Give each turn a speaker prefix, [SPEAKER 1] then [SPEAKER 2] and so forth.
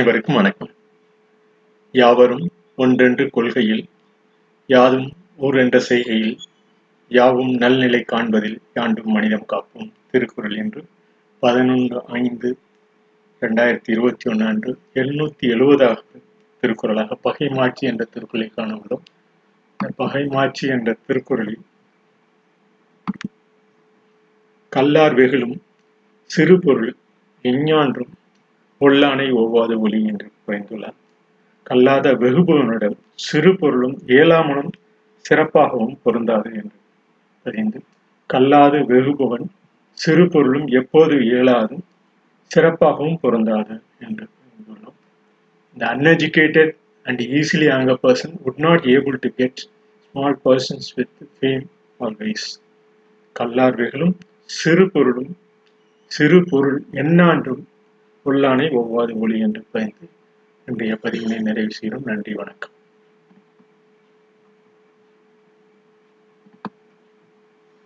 [SPEAKER 1] அனைவருக்கும் வணக்கம். யாவரும் ஒன்றென்று கொள்கையில் யாதும் ஊர் என்ற செய்கையில் யாவும் நல்நிலை காண்பதில் யாண்டும் மனிதம் காப்போம் திருக்குறள் என்று பதினொன்று ஐந்து ரெண்டாயிரத்தி இருபத்தி ஒன்று அன்று எழுநூத்தி எழுபதாக திருக்குறளாக பகைமாட்சி என்ற திருக்குறளை காண உள்ளோம் பகைமாட்சி என்ற திருக்குறளில் கல்லார் வெகுளும் சிறு பொருள் எஞ்ஞான்றும் பொல்லானை ஒவ்வாத ஒளி என்று குறைந்துள்ளார் கல்லாத வெகுபவனிடம் சிறு பொருளும் ஏலாமனும் சிறப்பாகவும் பொருந்தாது என்று அறிந்து கல்லாது வெகுபவன் சிறு பொருளும் எப்போது இயலாதும் சிறப்பாகவும் பொருந்தாது என்று புரிந்துள்ளோம் The and easily Aung a person would not able to get small persons with fame are wise கல்லார்வைகளும் சிறு பொருளும் சிறு பொருள் என்னான்றும் உள்ளானை ஒவ்வாது ஒளி என்று பயந்து இன்றைய பதிவினை நிறைவு செய்கிறோம். நன்றி வணக்கம்.